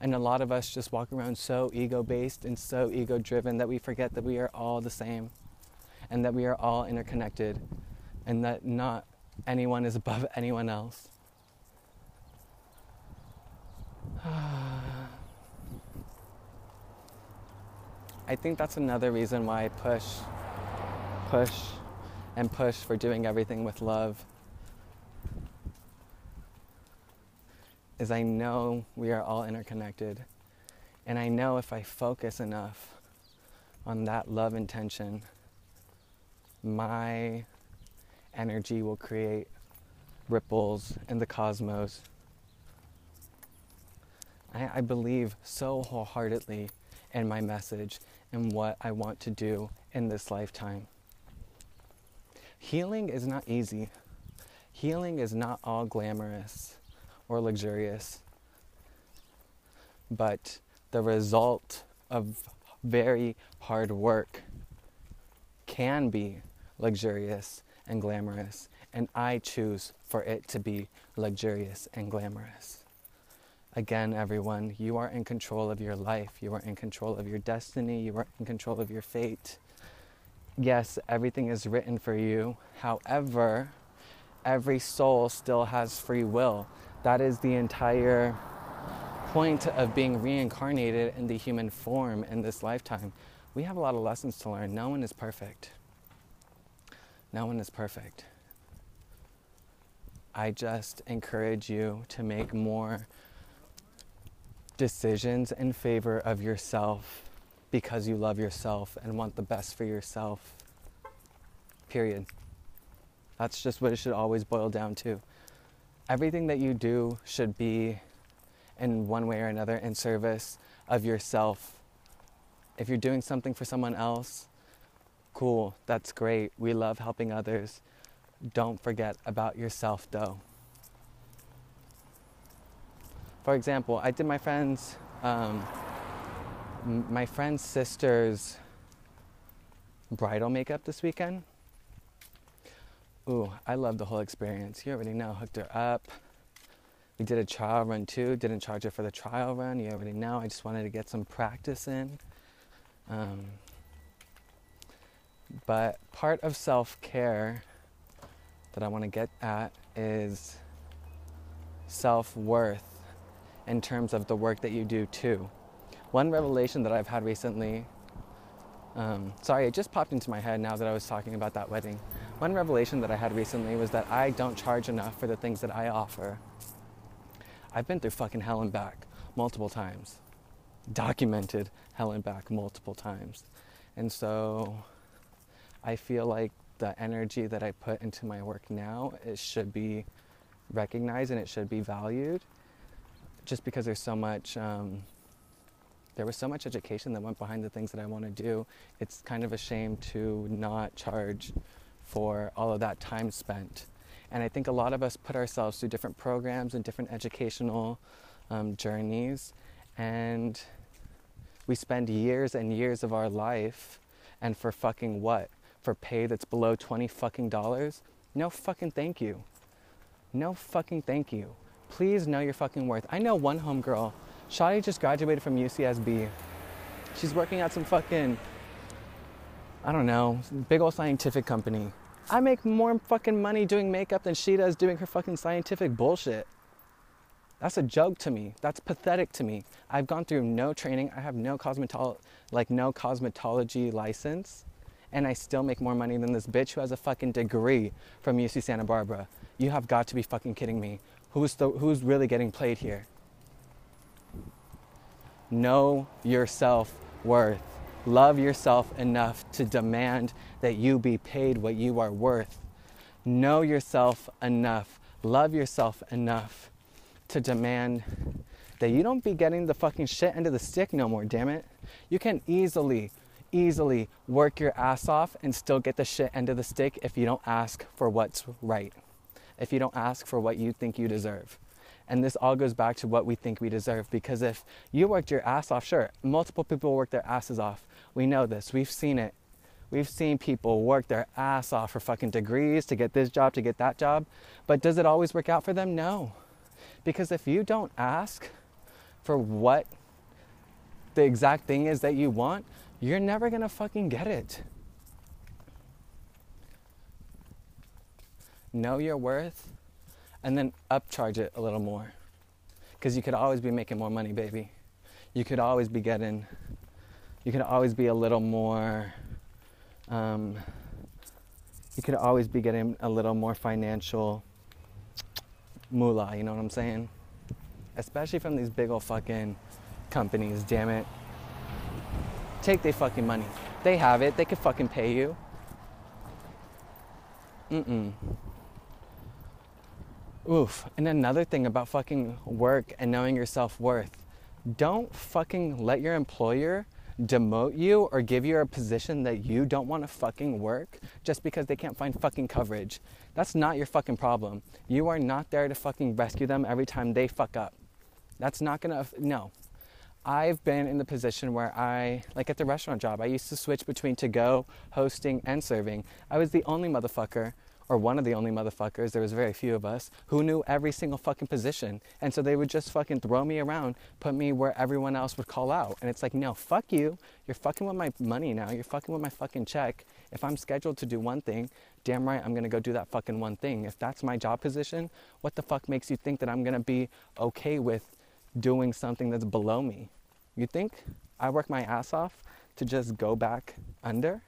And a lot of us just walk around so ego based and so ego driven that we forget that we are all the same and that we are all interconnected and that not anyone is above (laughs) anyone else. (sighs) I think that's another reason why I push, push, and push for doing everything with love is I know we are all interconnected. And I know if I focus enough on that love intention, my energy will create ripples in the cosmos. I, I, believe so wholeheartedly in my message and what I want to do in this lifetime. Healing is not easy. Healing is not all glamorous or luxurious. But the result of very hard work can be luxurious and glamorous, and I choose for it to be luxurious and glamorous. Again, everyone, you are in control of your life. You are in control of your destiny. You are in control of your fate. Yes, everything is written for you. However, every soul still has free will. That is the entire point of being reincarnated in the human form in this lifetime. We have a lot of lessons to learn. No one is perfect. No one is perfect. I just encourage you to make more decisions in favor of yourself because you love yourself and want the best for yourself. Period. That's just what it should always boil down to everything that you do should be in one way or another in service of yourself. If you're doing something for someone else, cool, that's great. We love helping others. Don't forget about yourself though. For example, I did my friend's um, my friend's sister's bridal makeup this weekend. Ooh, I love the whole experience. You already know, hooked her up. We did a trial run too. Didn't charge her for the trial run. You already know. I just wanted to get some practice in. Um, but part of self care that I want to get at is self worth in terms of the work that you do too. One revelation that I've had recently, um, sorry, it just popped into my head now that I was talking about that wedding. One revelation that I had recently was that I don't charge enough for the things that I offer. I've been through fucking hell and back multiple times, documented hell and back multiple times. And so I feel like the energy that I put into my work now, it should be recognized and it should be valued just because there's so much um, there was so much education that went behind the things that I want to do. It's kind of a shame to not charge for all of that time spent. And I think a lot of us put ourselves through different programs and different educational um, journeys, and We spend years and years of our life, and for fucking what? For pay that's below 20 fucking dollars? No fucking thank you. No fucking thank you. Please know your fucking worth. I know one homegirl. Shadi just graduated from UCSB. She's working at some fucking, I don't know, big old scientific company. I make more fucking money doing makeup than she does doing her fucking scientific bullshit. That's a joke to me. That's pathetic to me. I've gone through no training. I have no cosmetol like no cosmetology license, and I still make more money than this bitch who has a fucking degree from UC Santa Barbara. You have got to be fucking kidding me. Who's the, who's really getting played here? Know your self worth. Love yourself enough to demand that you be paid what you are worth. Know yourself enough. Love yourself enough to demand that you don't be getting the fucking shit end of the stick no more, damn it. You can easily, easily work your ass off and still get the shit end of the stick if you don't ask for what's right, if you don't ask for what you think you deserve. And this all goes back to what we think we deserve because if you worked your ass off, sure, multiple people work their asses off. We know this, we've seen it. We've seen people work their ass off for fucking degrees to get this job, to get that job. But does it always work out for them? No. Because if you don't ask for what the exact thing is that you want, you're never gonna fucking get it. Know your worth and then upcharge it a little more. Because you could always be making more money, baby. You could always be getting, you could always be a little more, um, you could always be getting a little more financial moolah, you know what I'm saying? Especially from these big old fucking companies, damn it. Take their fucking money. They have it, they could fucking pay you. Mm-mm. Oof. And another thing about fucking work and knowing your self worth don't fucking let your employer demote you or give you a position that you don't want to fucking work just because they can't find fucking coverage. That's not your fucking problem. You are not there to fucking rescue them every time they fuck up. That's not gonna, no. I've been in the position where I, like at the restaurant job, I used to switch between to go, hosting, and serving. I was the only motherfucker or one of the only motherfuckers, there was very few of us, who knew every single fucking position. And so they would just fucking throw me around, put me where everyone else would call out. And it's like, no, fuck you. You're fucking with my money now. You're fucking with my fucking check. If I'm scheduled to do one thing, damn right I'm gonna go do that fucking one thing. If that's my job position, what the fuck makes you think that I'm gonna be okay with doing something that's below me? You think I work my ass off to just go back under?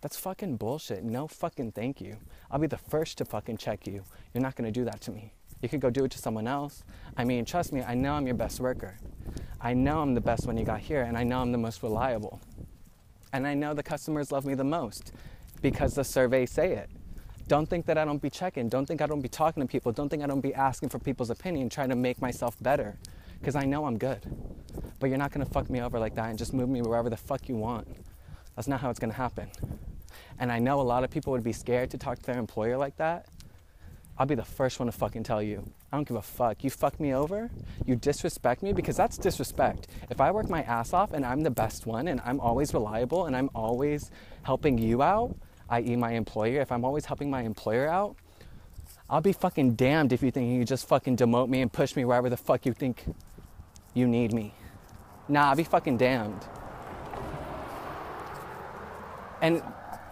That's fucking bullshit. No fucking thank you. I'll be the first to fucking check you. You're not gonna do that to me. You could go do it to someone else. I mean, trust me, I know I'm your best worker. I know I'm the best when you got here, and I know I'm the most reliable. And I know the customers love me the most because the surveys say it. Don't think that I don't be checking. Don't think I don't be talking to people. Don't think I don't be asking for people's opinion, trying to make myself better. Because I know I'm good. But you're not gonna fuck me over like that and just move me wherever the fuck you want. That's not how it's gonna happen. And I know a lot of people would be scared to talk to their employer like that. I'll be the first one to fucking tell you. I don't give a fuck. You fuck me over, you disrespect me because that's disrespect. If I work my ass off and I'm the best one and I'm always reliable and I'm always helping you out, i.e., my employer, if I'm always helping my employer out, I'll be fucking damned if you think you just fucking demote me and push me wherever the fuck you think you need me. Nah, I'll be fucking damned. And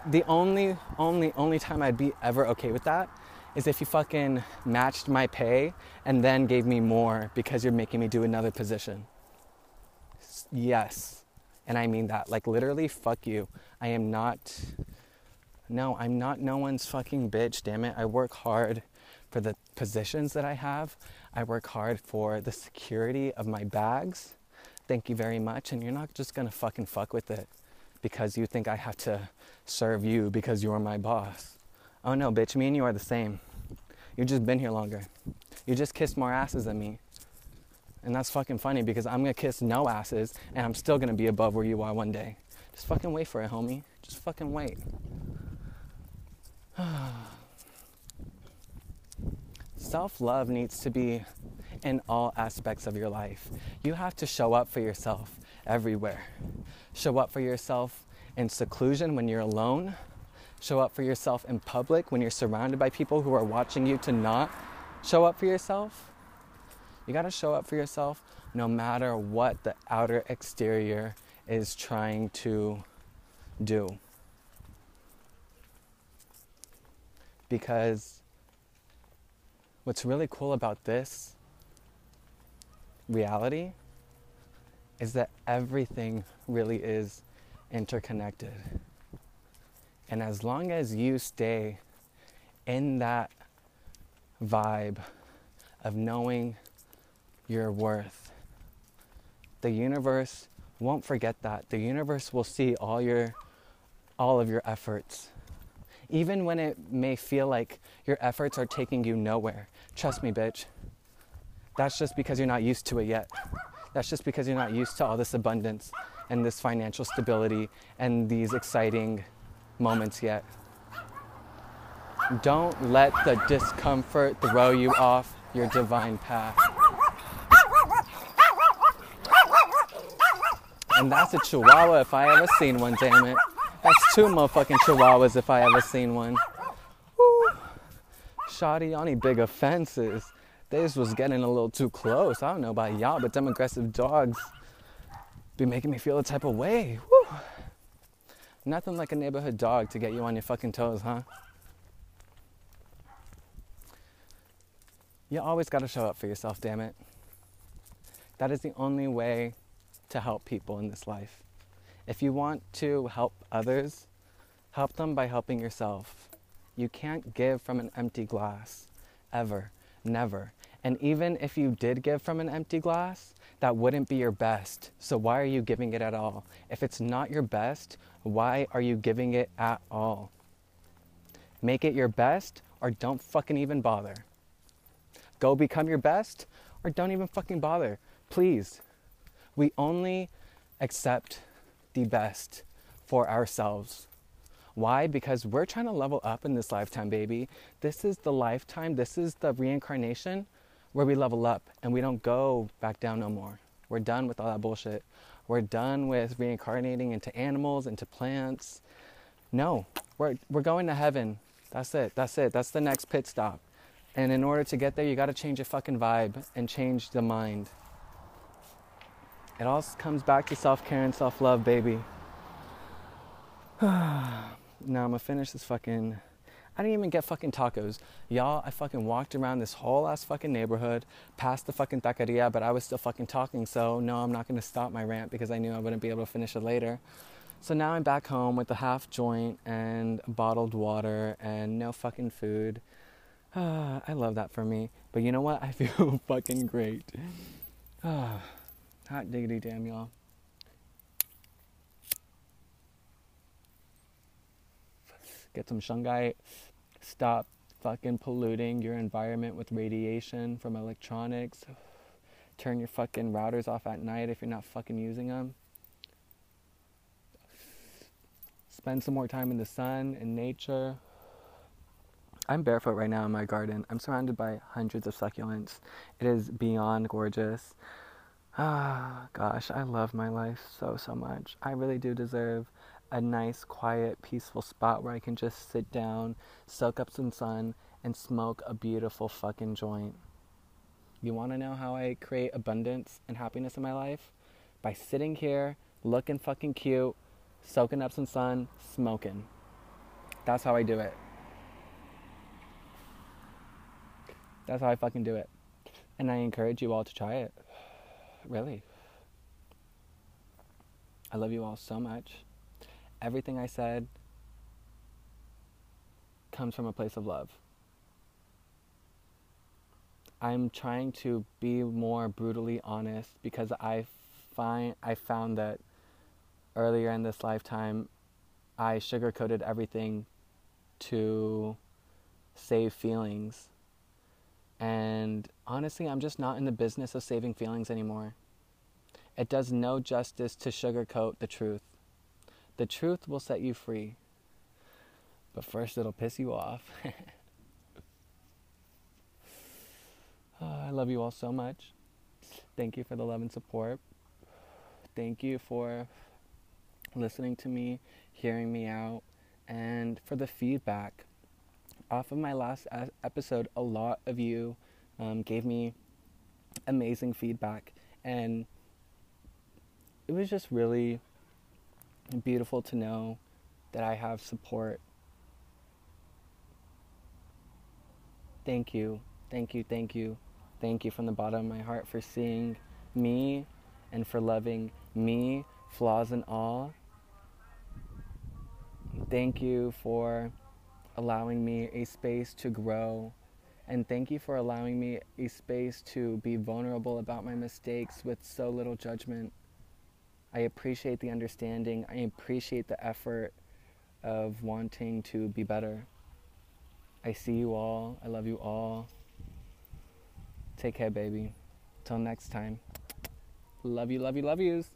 the only, only, only time I'd be ever okay with that is if you fucking matched my pay and then gave me more because you're making me do another position. Yes. And I mean that. Like, literally, fuck you. I am not. No, I'm not no one's fucking bitch, damn it. I work hard for the positions that I have. I work hard for the security of my bags. Thank you very much. And you're not just gonna fucking fuck with it because you think I have to serve you because you're my boss. Oh no, bitch, me and you are the same. You've just been here longer. You just kissed more asses than me. And that's fucking funny because I'm gonna kiss no asses and I'm still gonna be above where you are one day. Just fucking wait for it, homie. Just fucking wait. (sighs) Self love needs to be in all aspects of your life. You have to show up for yourself everywhere. Show up for yourself in seclusion when you're alone. Show up for yourself in public when you're surrounded by people who are watching you to not show up for yourself. You gotta show up for yourself no matter what the outer exterior is trying to do. Because what's really cool about this reality is that everything really is interconnected. And as long as you stay in that vibe of knowing your worth, the universe won't forget that. The universe will see all your all of your efforts. Even when it may feel like your efforts are taking you nowhere. Trust me, bitch. That's just because you're not used to it yet. That's just because you're not used to all this abundance and this financial stability and these exciting moments yet. Don't let the discomfort throw you off your divine path. And that's a chihuahua if I ever seen one, damn it. That's two motherfucking chihuahuas if I ever seen one. Woo. Shoddy, y'all need big offenses. This was getting a little too close. I don't know about y'all, but them aggressive dogs be making me feel a type of way. Woo. Nothing like a neighborhood dog to get you on your fucking toes, huh? You always gotta show up for yourself, damn it. That is the only way to help people in this life. If you want to help others, help them by helping yourself. You can't give from an empty glass, ever, never. And even if you did give from an empty glass, that wouldn't be your best. So why are you giving it at all? If it's not your best, why are you giving it at all? Make it your best or don't fucking even bother. Go become your best or don't even fucking bother. Please. We only accept the best for ourselves. Why? Because we're trying to level up in this lifetime, baby. This is the lifetime, this is the reincarnation where we level up and we don't go back down no more. We're done with all that bullshit. We're done with reincarnating into animals, into plants. No, we're, we're going to heaven. That's it. That's it. That's the next pit stop. And in order to get there, you got to change your fucking vibe and change the mind. It all comes back to self care and self love, baby. now I'm gonna finish this fucking. I didn't even get fucking tacos. Y'all, I fucking walked around this whole ass fucking neighborhood, past the fucking taqueria, but I was still fucking talking, so no, I'm not gonna stop my rant because I knew I wouldn't be able to finish it later. So now I'm back home with a half joint and bottled water and no fucking food. (sighs) I love that for me. But you know what? (laughs) I feel fucking great. (sighs) Hot diggity damn, y'all. Get some shungite. Stop fucking polluting your environment with radiation from electronics. Turn your fucking routers off at night if you're not fucking using them. Spend some more time in the sun, and nature. I'm barefoot right now in my garden. I'm surrounded by hundreds of succulents. It is beyond gorgeous. Ah, (sighs) gosh, I love my life so, so much. I really do deserve a nice, quiet, peaceful spot where I can just sit down, soak up some sun, and smoke a beautiful fucking joint. You want to know how I create abundance and happiness in my life? By sitting here, looking fucking cute, soaking up some sun, smoking. That's how I do it. That's how I fucking do it. And I encourage you all to try it really. I love you all so much. Everything I said comes from a place of love. I'm trying to be more brutally honest because I find I found that earlier in this lifetime I sugarcoated everything to save feelings and honestly, I'm just not in the business of saving feelings anymore. It does no justice to sugarcoat the truth. The truth will set you free. But first, it'll piss you off. oh, (laughs) I love you all so much. Thank you for the love and support. Thank you for listening to me, hearing me out, and for the feedback. Off of my last episode, a lot of you um, gave me amazing feedback, and it was just really beautiful to know that I have support. Thank you, thank you, thank you, thank you from the bottom of my heart for seeing me and for loving me, flaws and all. Thank you for allowing me a space to grow. And thank you for allowing me a space to be vulnerable about my mistakes with so little judgment. I appreciate the understanding. I appreciate the effort of wanting to be better. I see you all. I love you all. Take care, baby. Till next time. Love you, love you, love yous.